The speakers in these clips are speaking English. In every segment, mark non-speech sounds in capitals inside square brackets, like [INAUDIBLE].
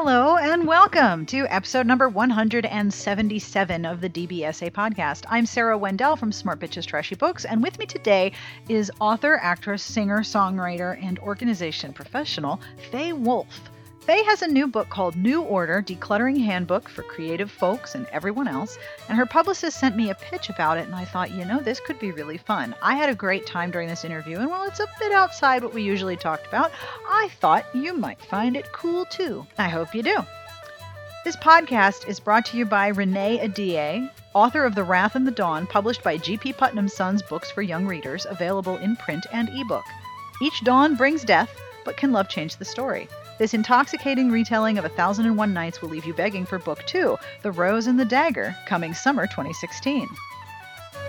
Hello and welcome to episode number 177 of the DBSA podcast. I'm Sarah Wendell from Smart Bitches Trashy Books, and with me today is author, actress, singer, songwriter, and organization professional Fay Wolf. Fay has a new book called New Order Decluttering Handbook for Creative Folks and Everyone Else, and her publicist sent me a pitch about it, and I thought, you know, this could be really fun. I had a great time during this interview, and while it's a bit outside what we usually talked about, I thought you might find it cool too. I hope you do. This podcast is brought to you by Renee Ahdieh, author of The Wrath and the Dawn, published by G.P. Putnam Sons Books for Young Readers, available in print and ebook. Each dawn brings death, but can love change the story? This intoxicating retelling of A Thousand and One Nights will leave you begging for Book Two, The Rose and the Dagger, coming summer 2016.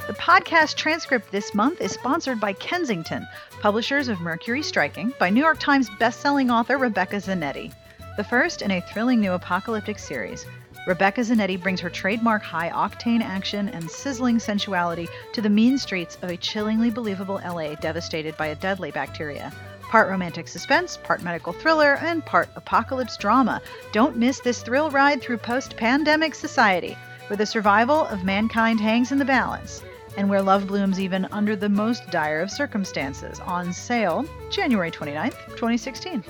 The podcast transcript this month is sponsored by Kensington, publishers of Mercury Striking, by New York Times bestselling author Rebecca Zanetti. The first in a thrilling new apocalyptic series, Rebecca Zanetti brings her trademark high octane action and sizzling sensuality to the mean streets of a chillingly believable LA devastated by a deadly bacteria part romantic suspense, part medical thriller, and part apocalypse drama. Don't miss this thrill ride through post pandemic society, where the survival of mankind hangs in the balance, and where love blooms even under the most dire of circumstances. On sale January 29th, 2016.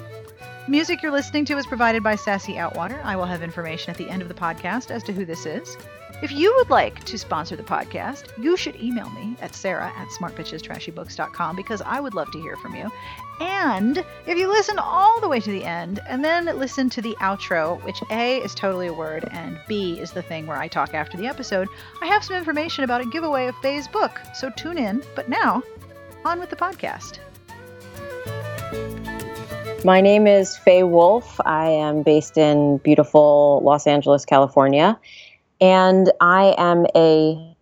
Music you're listening to is provided by Sassy Outwater. I will have information at the end of the podcast as to who this is. If you would like to sponsor the podcast, you should email me at sarah at smartbitchestrashybooks.com because I would love to hear from you. And if you listen all the way to the end and then listen to the outro, which A is totally a word and B is the thing where I talk after the episode, I have some information about a giveaway of Fay's book. So tune in. But now, on with the podcast. My name is Fay Wolf. I am based in beautiful Los Angeles, California and I am a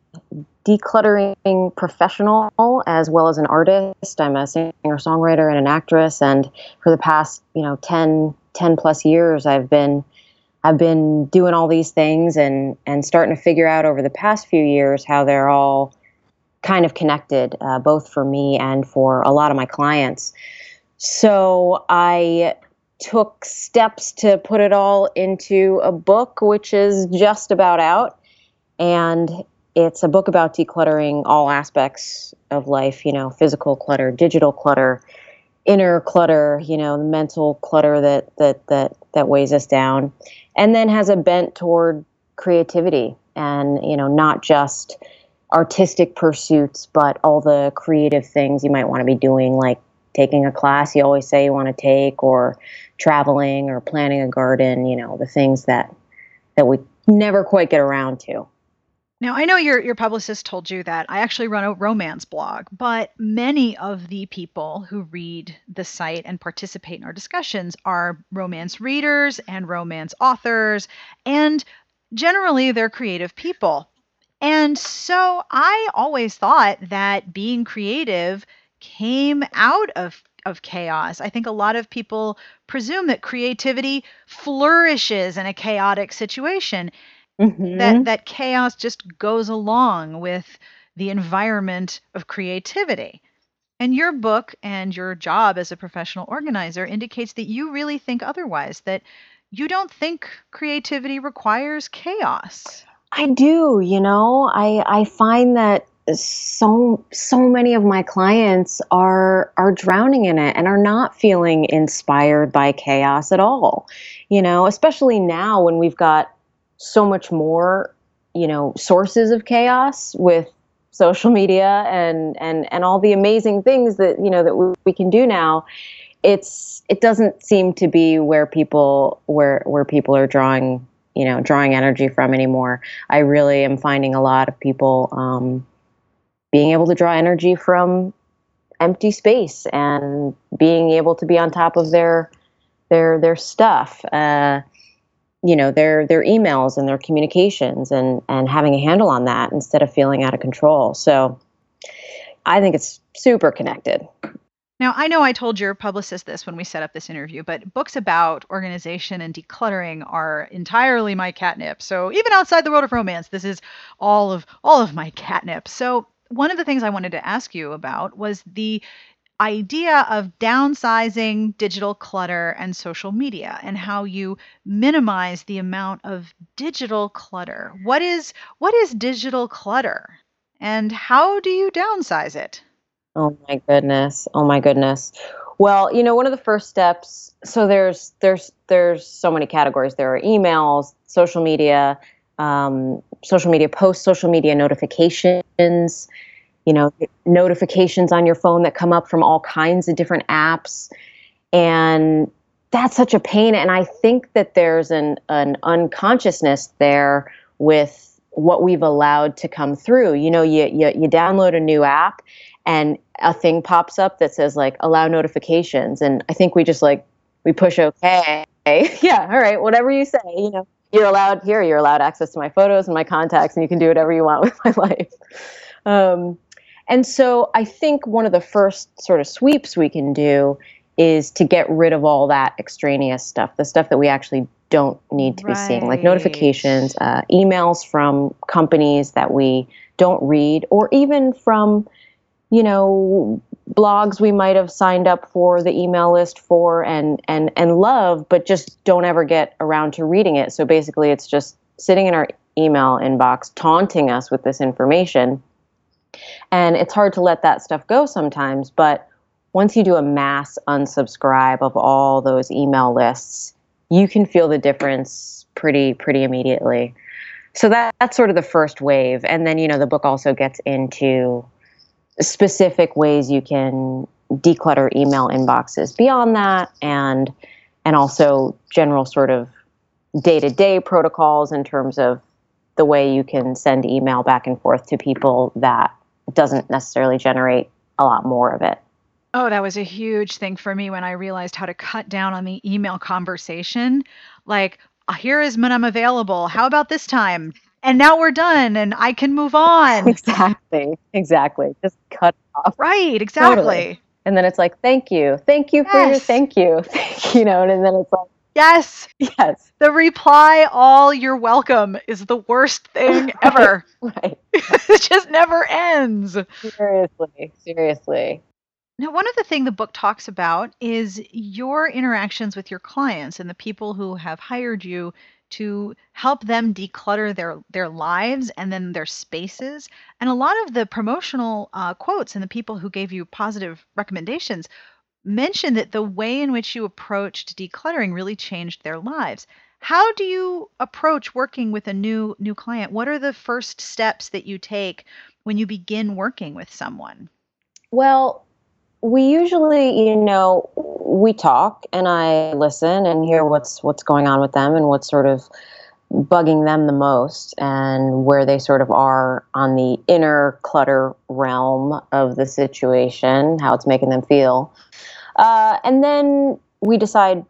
decluttering professional as well as an artist. I'm a singer songwriter and an actress. And for the past, you know, 10, 10 plus years, I've been I've been doing all these things and and starting to figure out over the past few years how they're all kind of connected, uh, both for me and for a lot of my clients. So I took steps to put it all into a book, which is just about out. And it's a book about decluttering all aspects of life, you know, physical clutter, digital clutter, inner clutter, you know, the mental clutter that that that that weighs us down. And then has a bent toward creativity and, you know, not just artistic pursuits, but all the creative things you might want to be doing like taking a class you always say you want to take or traveling or planting a garden, you know, the things that that we never quite get around to. Now, I know your your publicist told you that I actually run a romance blog, but many of the people who read the site and participate in our discussions are romance readers and romance authors, and generally they're creative people. And so I always thought that being creative came out of of chaos. I think a lot of people presume that creativity flourishes in a chaotic situation. Mm-hmm. That that chaos just goes along with the environment of creativity. And your book and your job as a professional organizer indicates that you really think otherwise, that you don't think creativity requires chaos. I do, you know. I I find that so so many of my clients are are drowning in it and are not feeling inspired by chaos at all you know especially now when we've got so much more you know sources of chaos with social media and and and all the amazing things that you know that we, we can do now. It's it doesn't seem to be where people where where people are drawing you know drawing energy from anymore. I really am finding a lot of people um, being able to draw energy from empty space and being able to be on top of their their their stuff uh, you know their their emails and their communications and and having a handle on that instead of feeling out of control so i think it's super connected now, I know I told your publicist this when we set up this interview, but books about organization and decluttering are entirely my catnip. So, even outside the world of romance, this is all of all of my catnip. So, one of the things I wanted to ask you about was the idea of downsizing digital clutter and social media and how you minimize the amount of digital clutter. What is what is digital clutter and how do you downsize it? Oh my goodness. Oh my goodness. Well, you know, one of the first steps, so there's there's there's so many categories. There are emails, social media, um, social media posts, social media notifications, you know, notifications on your phone that come up from all kinds of different apps. And that's such a pain. And I think that there's an, an unconsciousness there with what we've allowed to come through. You know, you, you, you download a new app and a thing pops up that says like allow notifications. And I think we just like, we push okay. [LAUGHS] yeah, all right, whatever you say, you know, you're allowed here, you're allowed access to my photos and my contacts, and you can do whatever you want [LAUGHS] with my life. Um, and so I think one of the first sort of sweeps we can do is to get rid of all that extraneous stuff, the stuff that we actually don't need to right. be seeing, like notifications, uh, emails from companies that we don't read, or even from, you know, blogs we might have signed up for the email list for and and and love, but just don't ever get around to reading it. So basically, it's just sitting in our email inbox, taunting us with this information and it's hard to let that stuff go sometimes, but once you do a mass unsubscribe of all those email lists, you can feel the difference pretty pretty immediately. So that, that's sort of the first wave. And then, you know, the book also gets into specific ways you can declutter email inboxes beyond that and and also general sort of day-to-day protocols in terms of the way you can send email back and forth to people that doesn't necessarily generate a lot more of it. Oh, that was a huge thing for me when I realized how to cut down on the email conversation. Like, here is when I'm available. How about this time? And now we're done and I can move on. [LAUGHS] Exactly. Exactly. Just cut off. Right. Exactly. Totally. And then it's like, thank you. Thank you yes. for your thank you. [LAUGHS] Thank you. know, and then it's like, Yes. Yes. The reply, all you're welcome, is the worst thing [LAUGHS] ever. right. it just never ends. Seriously. Seriously. Now, one of the things the book talks about is your interactions with your clients and the people who have hired you to help them declutter their their lives and then their spaces. And a lot of the promotional uh, quotes and the people who gave you positive recommendations mentioned that the way in which you approached decluttering really changed their lives. How do you approach working with a new new client? What are the first steps that you take when you begin working with someone? Well, we usually, you know, we talk and I listen and hear what's what's going on with them and what's sort of bugging them the most and where they sort of are on the inner clutter realm of the situation, how it's making them feel. Uh, and then we decide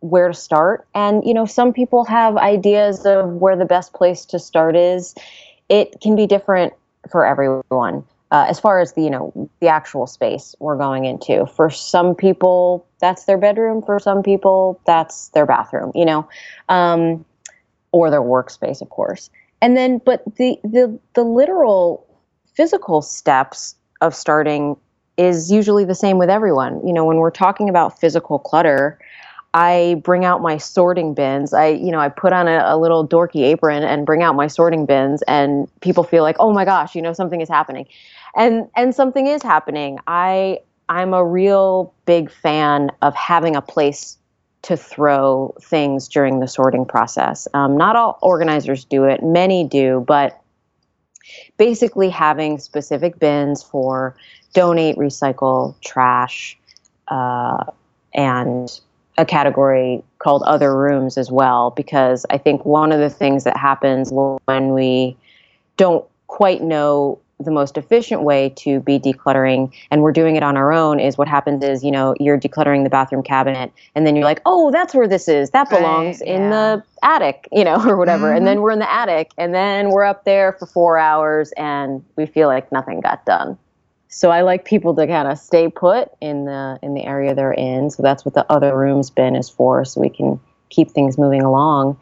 where to start. And, you know, some people have ideas of where the best place to start is. It can be different for everyone. Uh, as far as the you know the actual space we're going into for some people that's their bedroom for some people that's their bathroom you know um, or their workspace of course and then but the the the literal physical steps of starting is usually the same with everyone. You know, when we're talking about physical clutter, I bring out my sorting bins. I, you know, I put on a, a, little dorky apron and bring out my sorting bins, and people feel like, oh my gosh, you know, something is happening, and and something is happening. I I'm a real big fan of having a place to throw things during the sorting process. Um, not all organizers do it; many do, but basically having specific bins for donate, recycle, trash, uh, and a category called other rooms as well. Because I think one of the things that happens when we don't quite know the most efficient way to be decluttering and we're doing it on our own is what happens is you know you're decluttering the bathroom cabinet and then you're like oh that's where this is that belongs right, in yeah. the attic you know [LAUGHS] or whatever mm-hmm. and then we're in the attic and then we're up there for four hours and we feel like nothing got done so I like people to kind of stay put in the in the area they're in. So that's what the other rooms bin is for, so we can keep things moving along.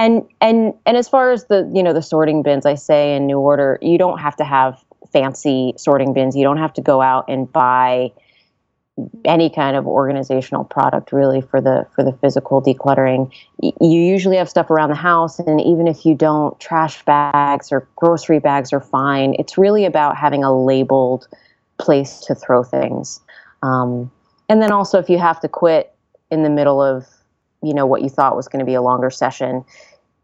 And and and as far as the you know the sorting bins, I say in New Order, you don't have to have fancy sorting bins. You don't have to go out and buy any kind of organizational product really for the for the physical decluttering. You usually have stuff around the house and even if you don't trash bags or grocery bags are fine. It's really about having a labeled place to throw things. Um, and then also if you have to quit in the middle of you know what you thought was going to be a longer session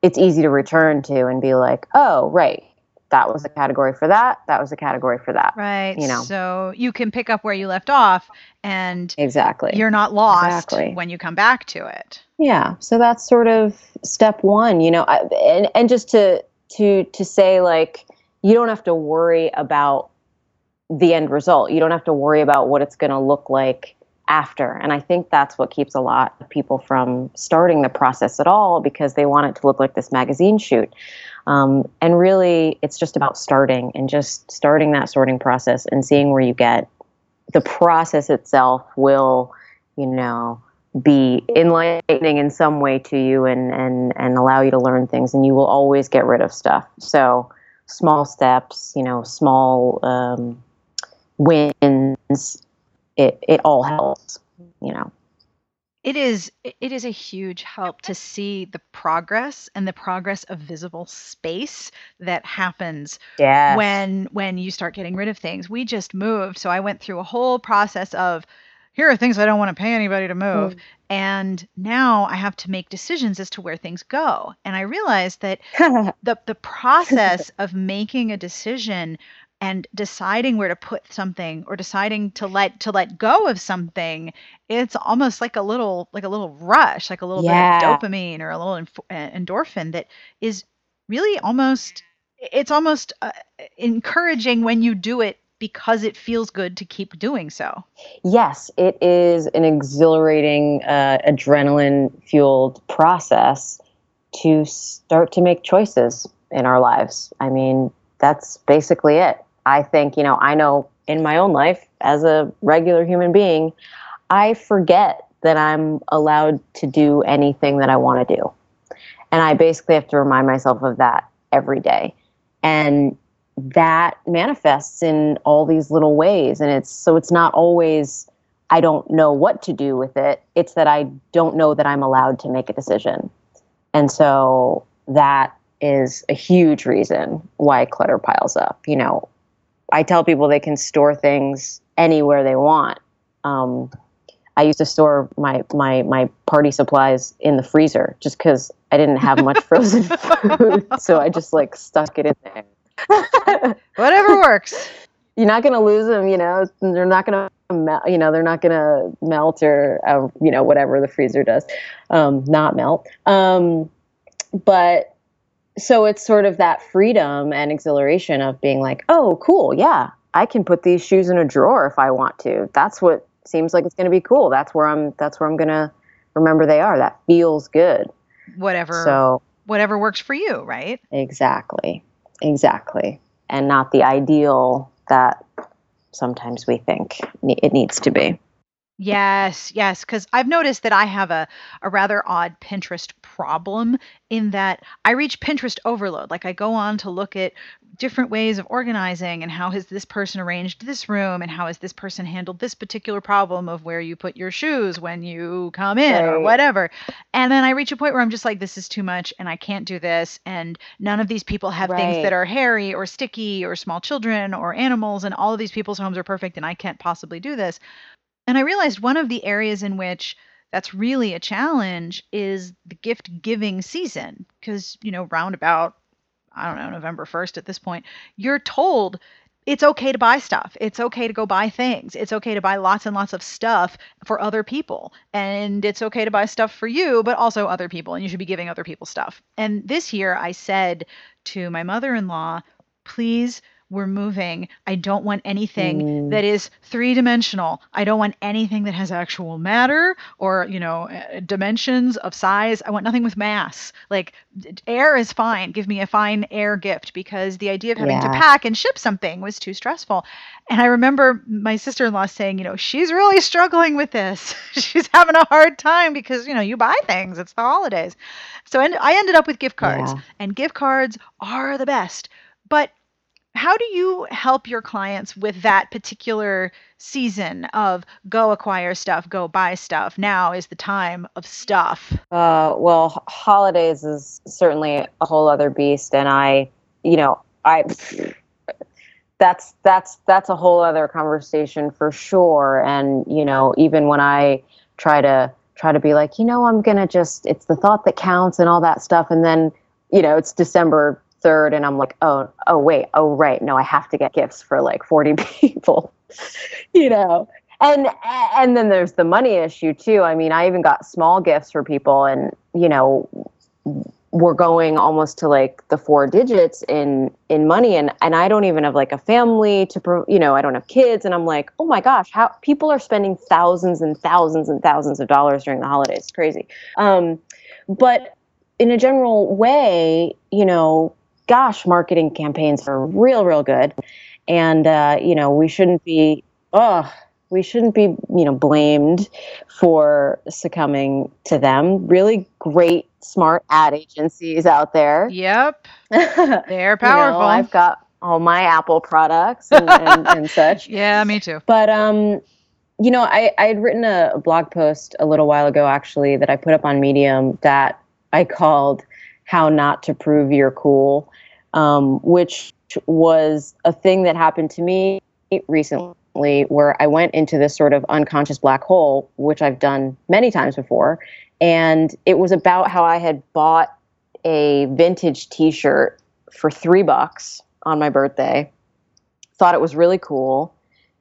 it's easy to return to and be like oh right that was a category for that that was a category for that right you know? so you can pick up where you left off and exactly. you're not lost exactly. when you come back to it. Yeah so that's sort of step one you know I, and, and just to to to say like you don't have to worry about the end result. You don't have to worry about what it's going to look like after. And i think that's what keeps a lot of people from starting the process at all because they want it to look like this magazine shoot. Um, and really, it's just about starting and just starting that sorting process and seeing where you get. The process itself will, you know, be enlightening in some way to you and and and allow you to learn things and you will always get rid of stuff. So small steps you know small um, wins it it all helps you know it is it is a huge help to see the progress and the progress of visible space that happens yes. when when you start getting rid of things. We just moved, so I went through a whole process of here are things I don't want to pay anybody to move. Mm. And now I have to make decisions as to where things go. And I realized that [LAUGHS] the the process of making a decision and deciding where to put something or deciding to let to let go of something it's almost like a little like a little rush like a little yeah. bit of dopamine or a little inf- endorphin that is really almost it's almost uh, encouraging when you do it because it feels good to keep doing so. Yes, it is an exhilarating, uh, adrenaline fueled process to start to make choices in our lives. I mean, that's basically it. I think, you know, I know in my own life as a regular human being, I forget that I'm allowed to do anything that I want to do. And I basically have to remind myself of that every day. And that manifests in all these little ways. And it's so it's not always, I don't know what to do with it. It's that I don't know that I'm allowed to make a decision. And so that is a huge reason why clutter piles up. You know, I tell people they can store things anywhere they want. Um, I used to store my my my party supplies in the freezer just because I didn't have much [LAUGHS] frozen food, so I just like stuck it in there. [LAUGHS] Whatever works. You're not gonna lose them, you know. They're not gonna melt, you know. They're not gonna melt or uh, you know whatever the freezer does, um, not melt. Um, but so it's sort of that freedom and exhilaration of being like, oh, cool, yeah, I can put these shoes in a drawer if I want to. That's what seems like it's going to be cool. That's where I'm. That's where I'm going to remember they are. That feels good. Whatever. So whatever works for you, right? Exactly. Exactly. And not the ideal that sometimes we think it needs to be. Yes, yes, because I've noticed that I have a, a rather odd Pinterest problem in that I reach Pinterest overload. Like I go on to look at different ways of organizing and how has this person arranged this room and how has this person handled this particular problem of where you put your shoes when you come in or whatever. And then I reach a point where I'm just like, this is too much and I can't do this. And none of these people have things that are hairy or sticky or small children or animals. And all of these people's homes are perfect and I can't possibly do this. And I realized one of the areas in which that's really a challenge is the gift giving season because, you know, roundabout, I don't know, November 1st at this point, you're told it's okay to buy stuff. It's okay to go buy things. It's okay to buy lots and lots of stuff for other people. And it's okay to buy stuff for you, but also other people. And you should be giving other people stuff. And this year I said to my mother in law, please we're moving. I don't want anything that is three dimensional. I don't want anything that has actual matter or, you know, uh, dimensions of size. I want nothing with mass. Like air is fine. Give me a fine air gift because the idea of having yeah. to pack and ship something was too stressful. And I remember my sister in law saying, you know, she's really struggling with this. [LAUGHS] she's having a hard time because, you know, you buy things, it's the holidays. So I ended up with gift cards, yeah. and gift cards are the best. But how do you help your clients with that particular season of go acquire stuff, go buy stuff? Now is the time of stuff. Uh, well, holidays is certainly a whole other beast, and I, you know, I. [SIGHS] That's that's that's a whole other conversation for sure. And you know, even when I try to try to be like, you know, I'm gonna just it's the thought that counts and all that stuff, and then you know, it's December third and I'm like, oh, oh wait, oh right, no, I have to get gifts for like 40 [LAUGHS] people, you know. And and then there's the money issue too. I mean, I even got small gifts for people, and you know, we're going almost to like the four digits in in money, and and I don't even have like a family to, you know, I don't have kids, and I'm like, oh my gosh, how people are spending thousands and thousands and thousands of dollars during the holidays, it's crazy. Um, but in a general way, you know, gosh, marketing campaigns are real, real good. And, uh, you know, we shouldn't be, oh, we shouldn't be, you know, blamed for succumbing to them. Really great, smart ad agencies out there. Yep. [LAUGHS] They're powerful. you know, I've got all my Apple products and, and, and [LAUGHS] such. Yeah, me too. But, um, you know, I, I had written a blog post a little while ago, actually, that I put up on Medium that I called How Not to Prove You're Cool um, which was a thing that happened to me recently where I went into this sort of unconscious black hole, which I've done many times before. And it was about how I had bought a vintage t shirt for three bucks on my birthday, thought it was really cool,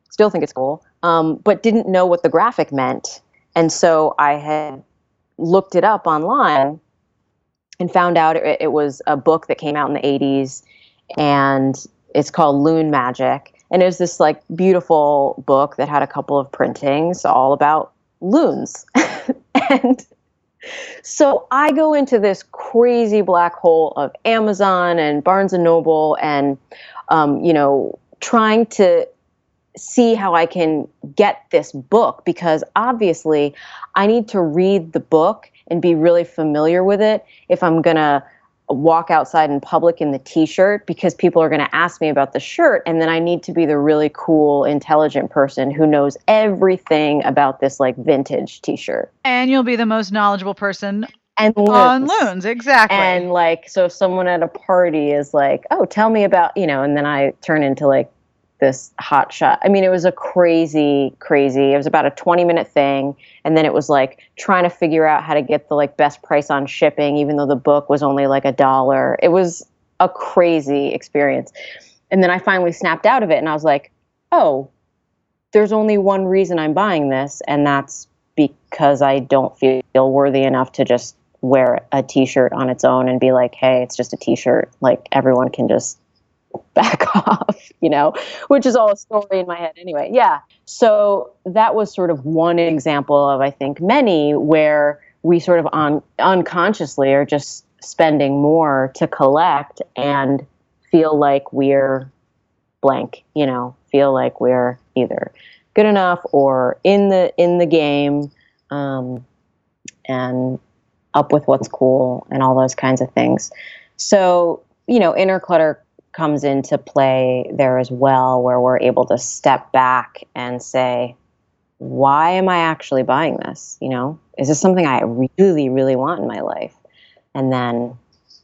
still think it's cool, um, but didn't know what the graphic meant. And so I had looked it up online and found out it, it, was a book that came out in the 80s and it's called Loon Magic. And it was this like beautiful book that had a couple of printings all about loons. [LAUGHS] and so I go into this crazy black hole of Amazon and Barnes and Noble and, um, you know, trying to see how I can get this book because obviously I need to read the book and be really familiar with it if I'm going to walk outside in public in the t-shirt because people are going to ask me about the shirt and then I need to be the really cool intelligent person who knows everything about this like vintage t-shirt. And you'll be the most knowledgeable person and loons. on loons exactly and like so if someone at a party is like oh tell me about you know and then i turn into like this hot shot. I mean, it was a crazy, crazy. It was about a 20 minute thing. And then it was like trying to figure out how to get the like best price on shipping, even though the book was only like a dollar. It was a crazy experience. And then I finally snapped out of it and I was like, oh, there's only one reason I'm buying this. And that's because I don't feel worthy enough to just wear a t shirt on its own and be like, hey, it's just a t shirt. Like everyone can just back [LAUGHS] off, you know, which is all a story in my head anyway. Yeah. So that was sort of one example of, I think, many where we sort of on unconsciously are just spending more to collect and feel like we're blank, you know, feel like we're either good enough or in the in the game um, and up with what's cool and all those kinds of things. So, you know, inner clutter comes into play there as well, where we're able to step back and say, why am I actually buying this? You know, is this something I really, really want in my life? And then,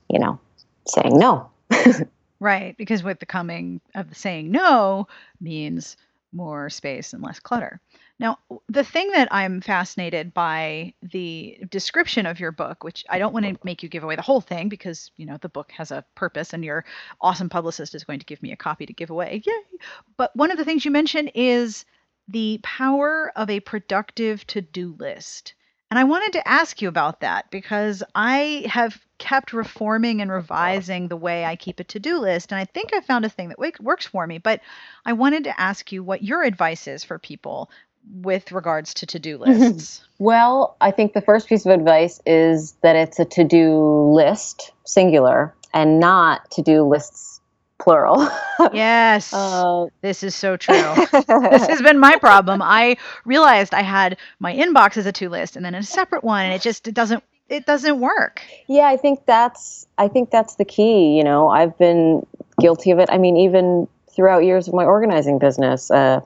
you know, saying no. [LAUGHS] right. Because with the coming of the saying no means more space and less clutter. Now, the thing that I'm fascinated by the description of your book, which I don't want to make you give away the whole thing because, you know, the book has a purpose and your awesome publicist is going to give me a copy to give away. Yay. But one of the things you mentioned is the power of a productive to-do list. And I wanted to ask you about that because I have kept reforming and revising the way I keep a to do list. And I think I found a thing that works for me. But I wanted to ask you what your advice is for people with regards to to-do [LAUGHS] lists? well, I think the first piece of advice is that it's a to-do list, singular, and not to-do lists plural. [LAUGHS] yes. Uh, this is so true. [LAUGHS] this has been my problem. I realized I had my inbox as a to list and then a separate one and it just it doesn't it doesn't work. Yeah, I think that's I think that's the key, you know. I've been guilty of it. I mean, even throughout years of my organizing business, uh,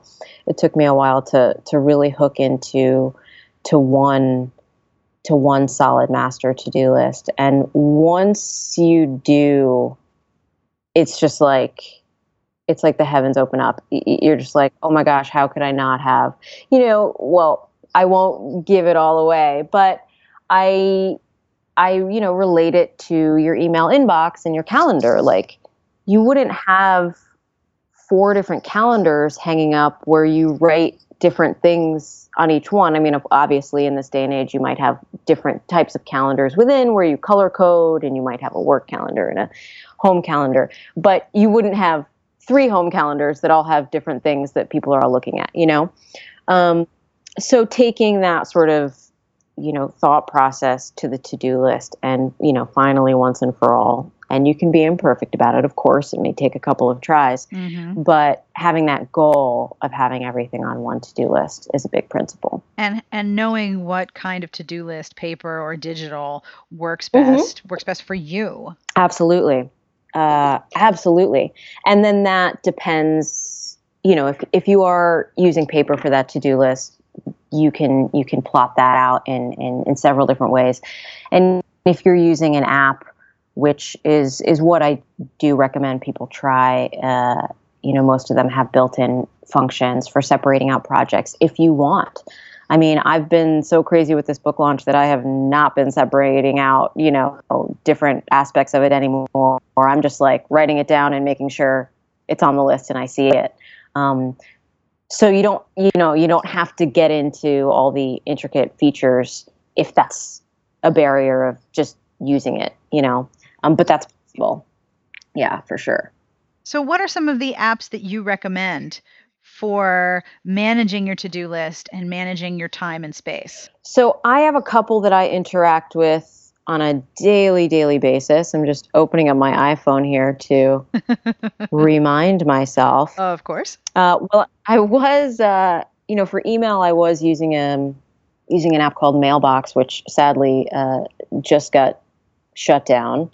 it took me a while to to really hook into to one to one solid master to-do list. And once you do, it's just like it's like the heavens open up. You're just like, oh my gosh, how could I not have? You know, well, I won't give it all away, but I I, you know, relate it to your email inbox and your calendar. Like you wouldn't have four different calendars hanging up where you write different things on each one. I mean, obviously, in this day and age, you might have different types of calendars within where you color code, and you might have a work calendar and a home calendar, but you wouldn't have three home calendars that all have different things that people are all looking at, you know? Um, so, taking that sort of you know thought process to the to-do list and you know finally once and for all and you can be imperfect about it of course it may take a couple of tries mm-hmm. but having that goal of having everything on one to-do list is a big principle and and knowing what kind of to-do list paper or digital works mm-hmm. best mm-hmm. works best for you absolutely uh, absolutely and then that depends you know if, if you are using paper for that to-do list you can you can plot that out in, in, in several different ways. And if you're using an app, which is is what I do recommend people try, uh, you know, most of them have built-in functions for separating out projects if you want. I mean, I've been so crazy with this book launch that I have not been separating out, you know, different aspects of it anymore. Or I'm just like writing it down and making sure it's on the list and I see it. Um, so you don't you know you don't have to get into all the intricate features if that's a barrier of just using it you know um, but that's possible yeah for sure so what are some of the apps that you recommend for managing your to-do list and managing your time and space so i have a couple that i interact with on a daily, daily basis. I'm just opening up my iPhone here to [LAUGHS] remind myself. Oh, of course. Uh, well, I was, uh, you know, for email, I was using a um, using an app called Mailbox, which sadly uh, just got shut down.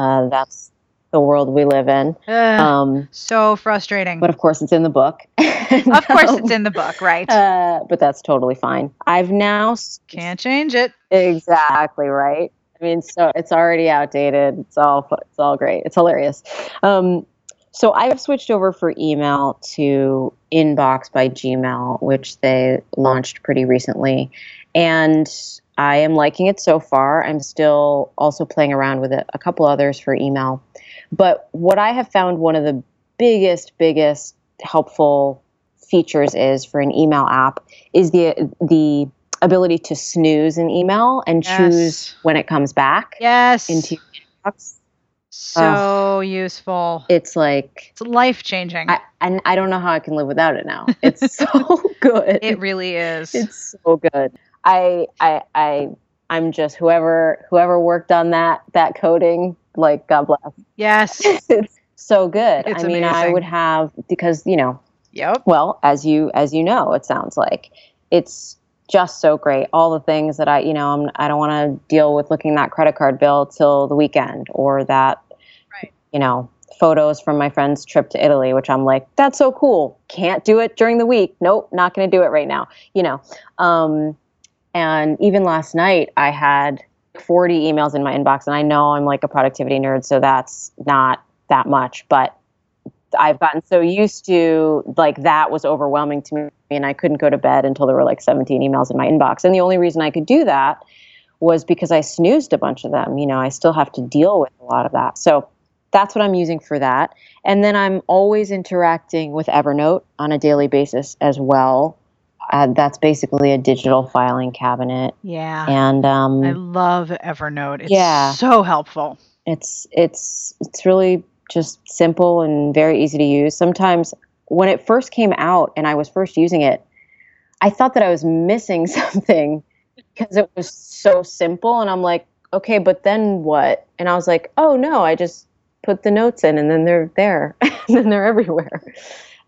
Uh, that's the world we live in. Um, so frustrating. But of course, it's in the book. [LAUGHS] of course, it's in the book, right? Uh, but that's totally fine. I've now can't change it. Exactly right. I mean, so it's already outdated. It's all it's all great. It's hilarious. Um, so I've switched over for email to Inbox by Gmail, which they launched pretty recently, and I am liking it so far. I'm still also playing around with it, a couple others for email. But what I have found one of the biggest, biggest helpful features is for an email app is the the ability to snooze an email and yes. choose when it comes back. Yes. Into inbox. So uh, useful. It's like it's life changing. And I don't know how I can live without it now. It's [LAUGHS] so good. It really is. It's so good. I I I I'm just whoever whoever worked on that that coding, like God bless. Yes. [LAUGHS] it's so good. It's I mean, amazing. I would have because, you know, Yep. Well, as you as you know, it sounds like it's just so great. All the things that I, you know, I'm, I don't want to deal with looking that credit card bill till the weekend or that, right. you know, photos from my friend's trip to Italy, which I'm like, that's so cool. Can't do it during the week. Nope, not going to do it right now. You know, um, and even last night I had 40 emails in my inbox, and I know I'm like a productivity nerd, so that's not that much, but I've gotten so used to like that was overwhelming to me and I couldn't go to bed until there were like 17 emails in my inbox. And the only reason I could do that was because I snoozed a bunch of them. You know, I still have to deal with a lot of that. So that's what I'm using for that. And then I'm always interacting with Evernote on a daily basis as well. Uh, that's basically a digital filing cabinet. Yeah. And um, I love Evernote. It's yeah, so helpful. It's it's it's really just simple and very easy to use. Sometimes when it first came out and I was first using it, I thought that I was missing [LAUGHS] something because it was so simple. And I'm like, okay, but then what? And I was like, oh no, I just put the notes in and then they're there [LAUGHS] and then they're everywhere.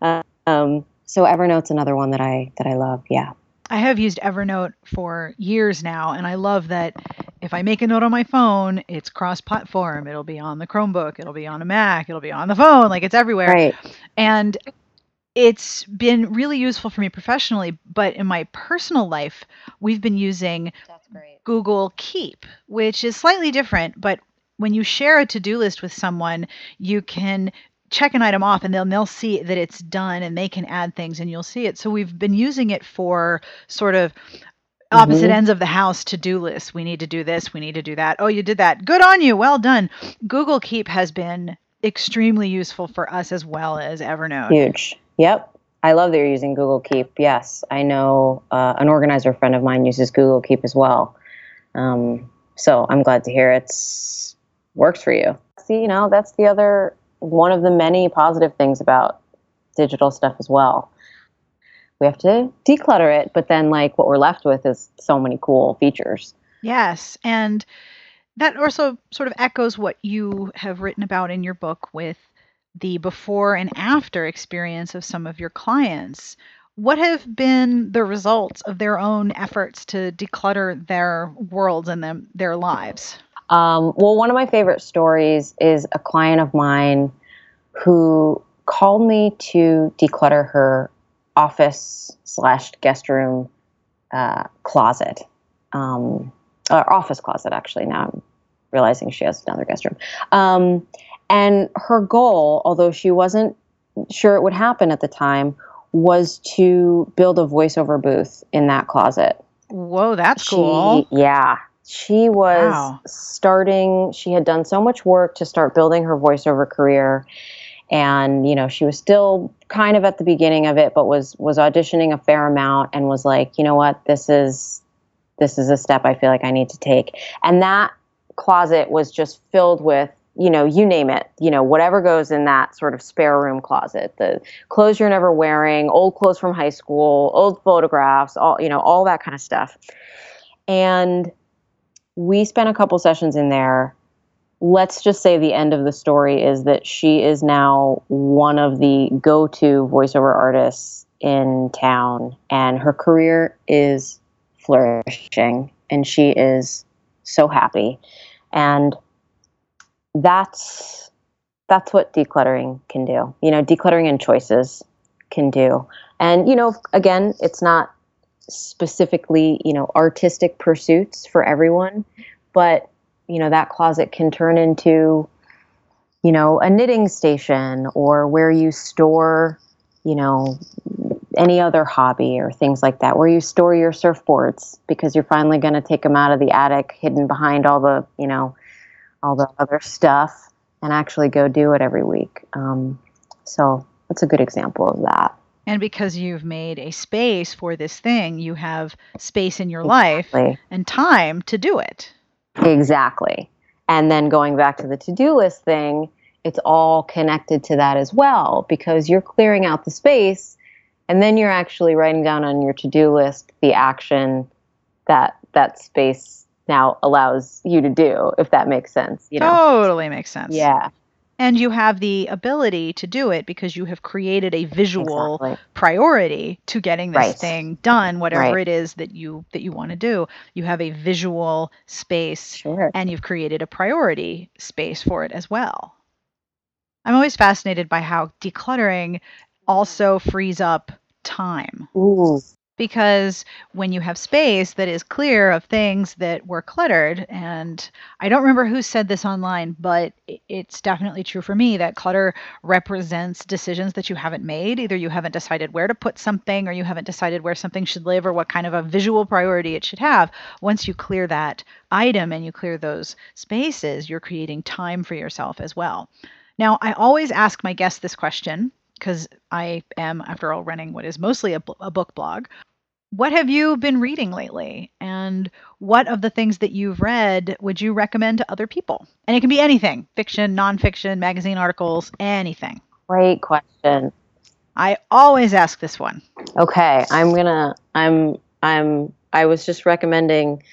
[LAUGHS] Um, so Evernote's another one that I that I love. Yeah. I have used Evernote for years now, and I love that if I make a note on my phone, it's cross platform. It'll be on the Chromebook, it'll be on a Mac, it'll be on the phone, like it's everywhere. Right. And it's been really useful for me professionally, but in my personal life, we've been using Google Keep, which is slightly different, but when you share a to-do list with someone, you can check an item off and they'll they'll see that it's done and they can add things and you'll see it. So we've been using it for sort of opposite Mhm. ends of the house to-do lists. We need to do this, we need to do that. Oh, you did that. Good on you. Well done. Google Keep has been extremely useful for us as well as Evernote. Huge. Yep. I love that you're using Google Keep. Yes, I know uh, an organizer friend of mine uses Google Keep as well. Um, so I'm glad to hear it's works for you. See, you know, that's the other one of the many positive things about digital stuff as well. We have to declutter it, but then like what we're left with is so many cool features. Yes, and that also sort of echoes what you have written about in your book with the before and after experience of some of your clients. What have been the results of their own efforts to declutter their worlds and them, their lives? Um, well, one of my favorite stories is a client of mine who called me to declutter her office slash guest room uh, closet, um, or office closet. Actually, now I'm realizing she has another guest room. Um, and her goal, although she wasn't sure it would happen at the time, was to build a voiceover booth in that closet. Whoa, that's She- cool. yeah. She was Wow. starting, she had done so much work to start building her voiceover career. And, you know, she was still kind of at the beginning of it, but was was auditioning a fair amount and was like, you know what, this is this is a step I feel like I need to take. And that closet was just filled with, you know, you name it, you know, whatever goes in that sort of spare room closet. The clothes you're never wearing, old clothes from high school, old photographs, all, you know, all that kind of stuff. And we spent a couple sessions in there. Let's just say the end of the story is that she is now one of the go to voiceover artists in town, and her career is flourishing, and she is so happy. And that's that's what decluttering can do. You know, decluttering and choices can do. And you know, again, it's not specifically, you know, artistic pursuits for everyone, but you know, that closet can turn into you know, a knitting station or where you store, you know, any other hobby or things like that, where you store your surfboards because you're finally going to take them out of the attic hidden behind all the, you know, all the other stuff and actually go do it every week. Um, so that's a good example of that. And because you've made a space for this thing, you have space in your life and time to do it. Exactly. And then going back to the to do list thing, it's all connected to that as well because you're clearing out the space and then you're actually writing down on your to do list the action that that space now allows you to do, if that makes sense. You know? Totally makes sense. Yeah, And you have the ability to do it because you have created a visual exactly. priority to getting this Right. thing done, whatever Right. it is that you that you want to do. You have a visual space Sure. and you've created a priority space for it as well. I'm always fascinated by how decluttering also frees up time Ooh, because when you have space that is clear of things that were cluttered and i don't remember who said this online but it's definitely true for me that clutter represents decisions that you haven't made. Either you haven't decided where to put something or you haven't decided where something should live or what kind of a visual priority it should have. Once you clear that item and you clear those spaces you're creating time for yourself as well. Now i always ask my guests this question because I am, after all, running what is mostly a book blog. What have you been reading lately? And what of the things that you've read would you recommend to other people? And it can be anything fiction, nonfiction, magazine articles, anything. great question. I always ask this one. Okay, I'm gonna. I'm. I'm. I was just recommending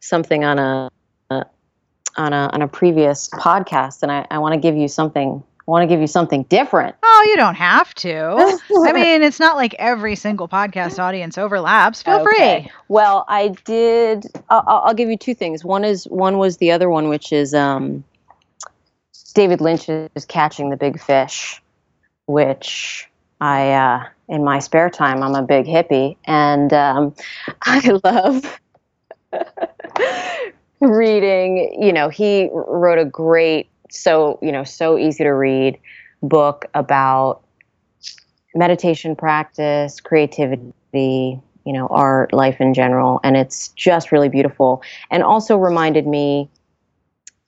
something on a, a on a on a previous podcast, and I, I want to give you something want to give you something different. Oh, you don't have to. I [LAUGHS] mean, it's not like every single podcast audience overlaps. Feel okay. free. Well, I did. I'll, I'll, give you two things. One is one was the other one, which is um, David Lynch is catching the big fish, which I uh, in my spare time I'm a big hippie, and um, [LAUGHS] I love [LAUGHS] reading. You know, he wrote a great so you know so easy to read book about meditation practice creativity you know art life in general and it's just really beautiful and also reminded me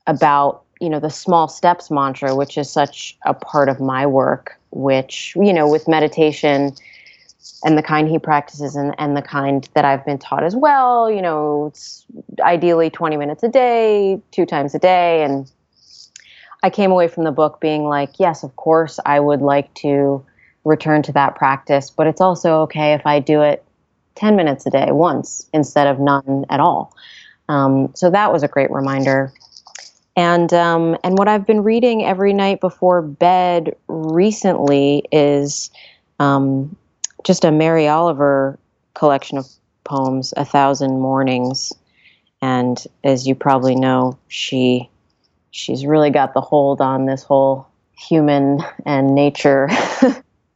about you know the small steps mantra which is such a part of my work which you know with meditation and the kind he practices and, and the kind that I've been taught as well, you know, it's ideally 20 minutes a day, two times a day. And I came away from the book being like, yes, of course, I would like to return to that practice, but it's also okay if I do it 10 minutes a day once instead of none at all. Um, so that was a great reminder. And um, and what I've been reading every night before bed recently is um, just a Mary Oliver collection of poems, A Thousand Mornings. And as you probably know, she she's really got the hold on this whole human and nature [LAUGHS]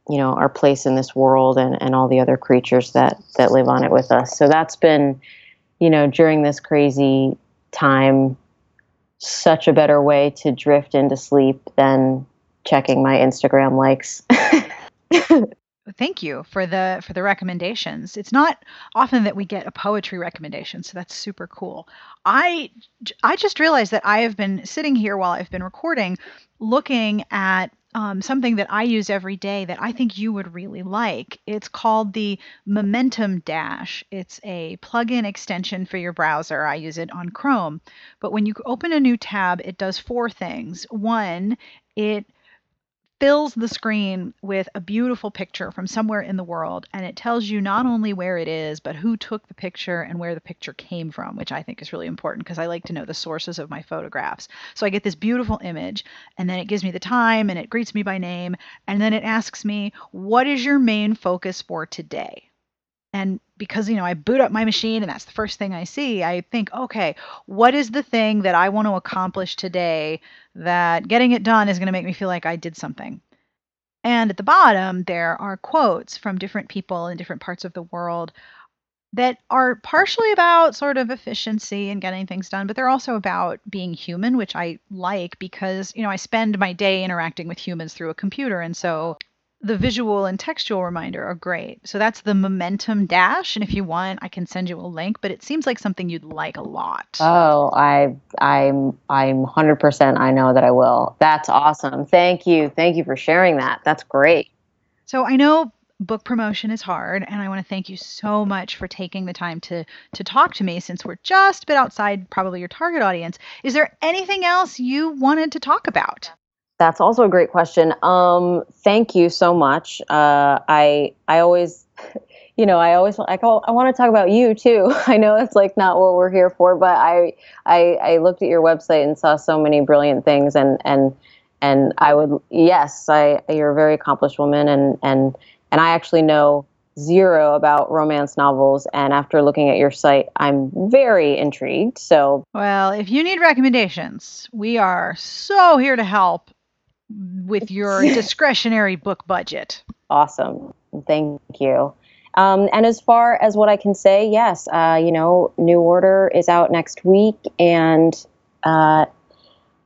you know our place in this world and, and all the other creatures that that live on it with us. So that's been you know during this crazy time such a better way to drift into sleep than checking my instagram likes [LAUGHS] thank you for the for the recommendations it's not often that we get a poetry recommendation so that's super cool i i just realized that i have been sitting here while i've been recording looking at um, something that I use every day that I think you would really like. It's called the Momentum Dash. It's a plugin extension for your browser. I use it on Chrome. But when you open a new tab, it does four things. One, it fills the screen with a beautiful picture from somewhere in the world and it tells you not only where it is but who took the picture and where the picture came from which i think is really important because i like to know the sources of my photographs. So i get this beautiful image and then it gives me the time and it greets me by name and then it asks me what is your main focus for today and because you know I boot up my machine and that's the first thing I see, I think, okay, what is the thing that I want to accomplish today that getting it done is going to make me feel like I did something. And at the bottom there are quotes from different people in different parts of the world that are partially about sort of efficiency and getting things done, but they're also about being human, which I like because, you know, I spend my day interacting with humans through a computer. And so the visual and textual reminder are great. So that's the momentum dash, and if you want, I can send you a link. But it seems like something you'd like a lot. Oh, I, I'm, I'm hundred percent. I know that I will. That's awesome. Thank you. Thank you for sharing that. That's great. So I know book promotion is hard, and I want to thank you so much for taking the time to to talk to me. Since we're just a bit outside, probably your target audience. Is there anything else you wanted to talk about? That's also a great question. Um, thank you so much. Uh, I I always, [LAUGHS] you know, I always I call, I want to talk about you too. [LAUGHS] I know it's like not what we're here for, but I I I looked at your website and saw so many brilliant things, and and and I would yes, I you're a very accomplished woman, and and and I actually know zero about romance novels and after looking at your site i'm very intrigued so well if you need recommendations we are so here to help with your [LAUGHS] discretionary book budget. Awesome. Thank you. Um, and as far as what I can say, yes, uh, you know, New Order is out next week, and uh,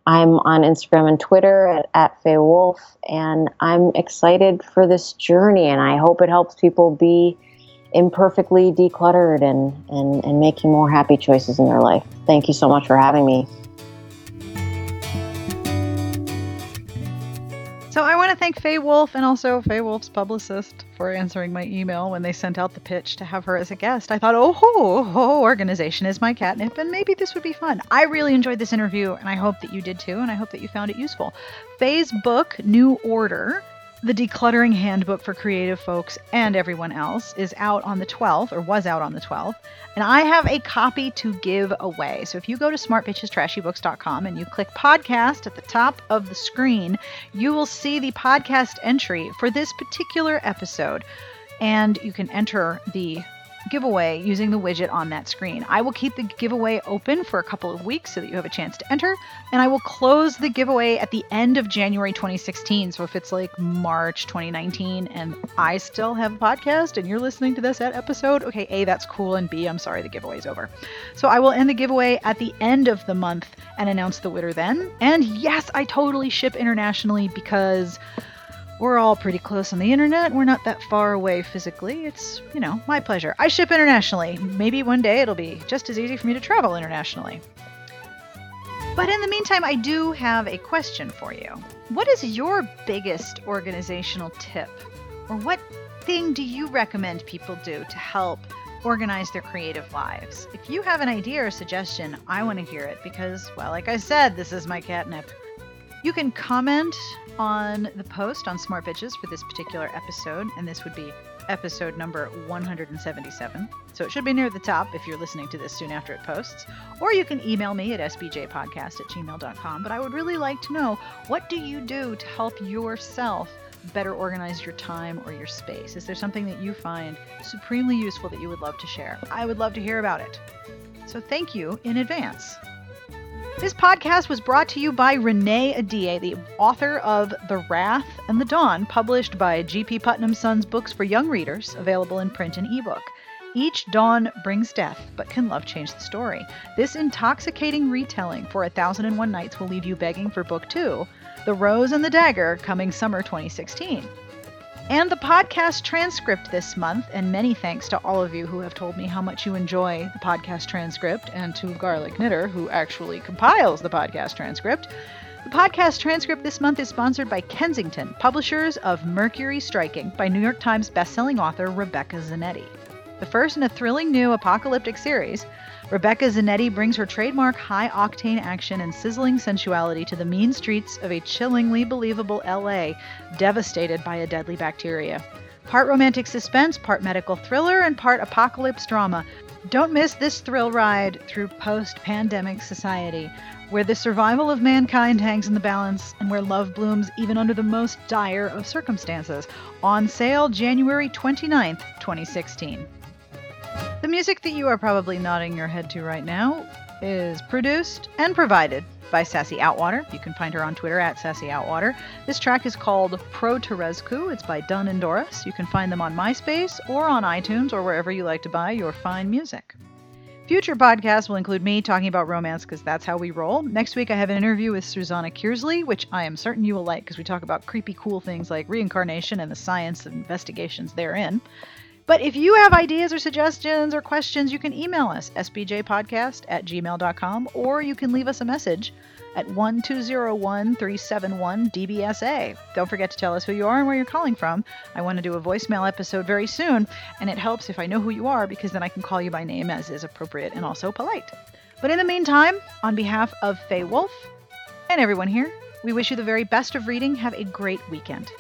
I'm on Instagram and Twitter at, at Fay Wolf, and I'm excited for this journey, and I hope it helps people be imperfectly decluttered and, and, and making more happy choices in their life. Thank you so much for having me. So I want to thank Fay Wolf and also Fay Wolf's publicist for answering my email when they sent out the pitch to have her as a guest. I thought, oh, ho, oh ho, organization is my catnip, and maybe this would be fun. I really enjoyed this interview, and I hope that you did too, and I hope that you found it useful. Fay's book, New Order, The Decluttering Handbook for Creative Folks and Everyone Else is out on the 12th, or was out on the 12th, and I have a copy to give away. So if you go to smartbitchestrashybooks.com and you click podcast at the top of the screen, you will see the podcast entry for this particular episode. And you can enter the giveaway using the widget on that screen. I will keep the giveaway open for a couple of weeks so that you have a chance to enter, and I will close the giveaway at the end of January 2016. So if it's like March 2019 and I still have a podcast and you're listening to this at episode, okay, A, that's cool, and B, I'm sorry the giveaway's over. So I will end the giveaway at the end of the month and announce the winner then. And yes, I totally ship internationally because we're all pretty close on the internet. We're not that far away physically. It's, you know, my pleasure. I ship internationally. Maybe one day it'll be just as easy for me to travel internationally. But in the meantime, I do have a question for you. What is your biggest organizational tip? Or what thing do you recommend people do to help organize their creative lives? If you have an idea or suggestion, I want to hear it because, well, like I said, this is my catnip. You can comment on the post on Smart Bitches for this particular episode, and this would be episode number 177. So it should be near the top if you're listening to this soon after it posts. Or you can email me at sbjpodcast at gmail.com. But I would really like to know what do you do to help yourself better organize your time or your space? Is there something that you find supremely useful that you would love to share? I would love to hear about it. So thank you in advance. This podcast was brought to you by Renee Ahdieh, the author of The Wrath and the Dawn, published by G.P. Putnam Sons Books for Young Readers, available in print and ebook. Each dawn brings death, but can love change the story? This intoxicating retelling for A Thousand and One Nights will leave you begging for book two, The Rose and the Dagger, coming summer 2016 and the podcast transcript this month. And many thanks to all of you who have told me how much you enjoy the podcast transcript, and to Garlic Knitter, who actually compiles the podcast transcript. The podcast transcript this month is sponsored by Kensington, publishers of Mercury Striking by New York Times bestselling author Rebecca Zanetti. The first in a thrilling new apocalyptic series, Rebecca Zanetti brings her trademark high octane action and sizzling sensuality to the mean streets of a chillingly believable LA devastated by a deadly bacteria. Part romantic suspense, part medical thriller, and part apocalypse drama. Don't miss this thrill ride through post pandemic society, where the survival of mankind hangs in the balance and where love blooms even under the most dire of circumstances. On sale January 29th, 2016. The music that you are probably nodding your head to right now is produced and provided by Sassy Outwater. You can find her on Twitter at Sassy Outwater. This track is called Pro Terezku. It's by Dunn and Doris. You can find them on MySpace or on iTunes or wherever you like to buy your fine music. Future podcasts will include me talking about romance because that's how we roll. Next week, I have an interview with Susanna Kearsley, which I am certain you will like because we talk about creepy, cool things like reincarnation and the science of investigations therein. But if you have ideas or suggestions or questions, you can email us, sbjpodcast at gmail.com, or you can leave us a message at 1201 371 DBSA. Don't forget to tell us who you are and where you're calling from. I want to do a voicemail episode very soon, and it helps if I know who you are because then I can call you by name as is appropriate and also polite. But in the meantime, on behalf of Fay Wolf and everyone here, we wish you the very best of reading. Have a great weekend.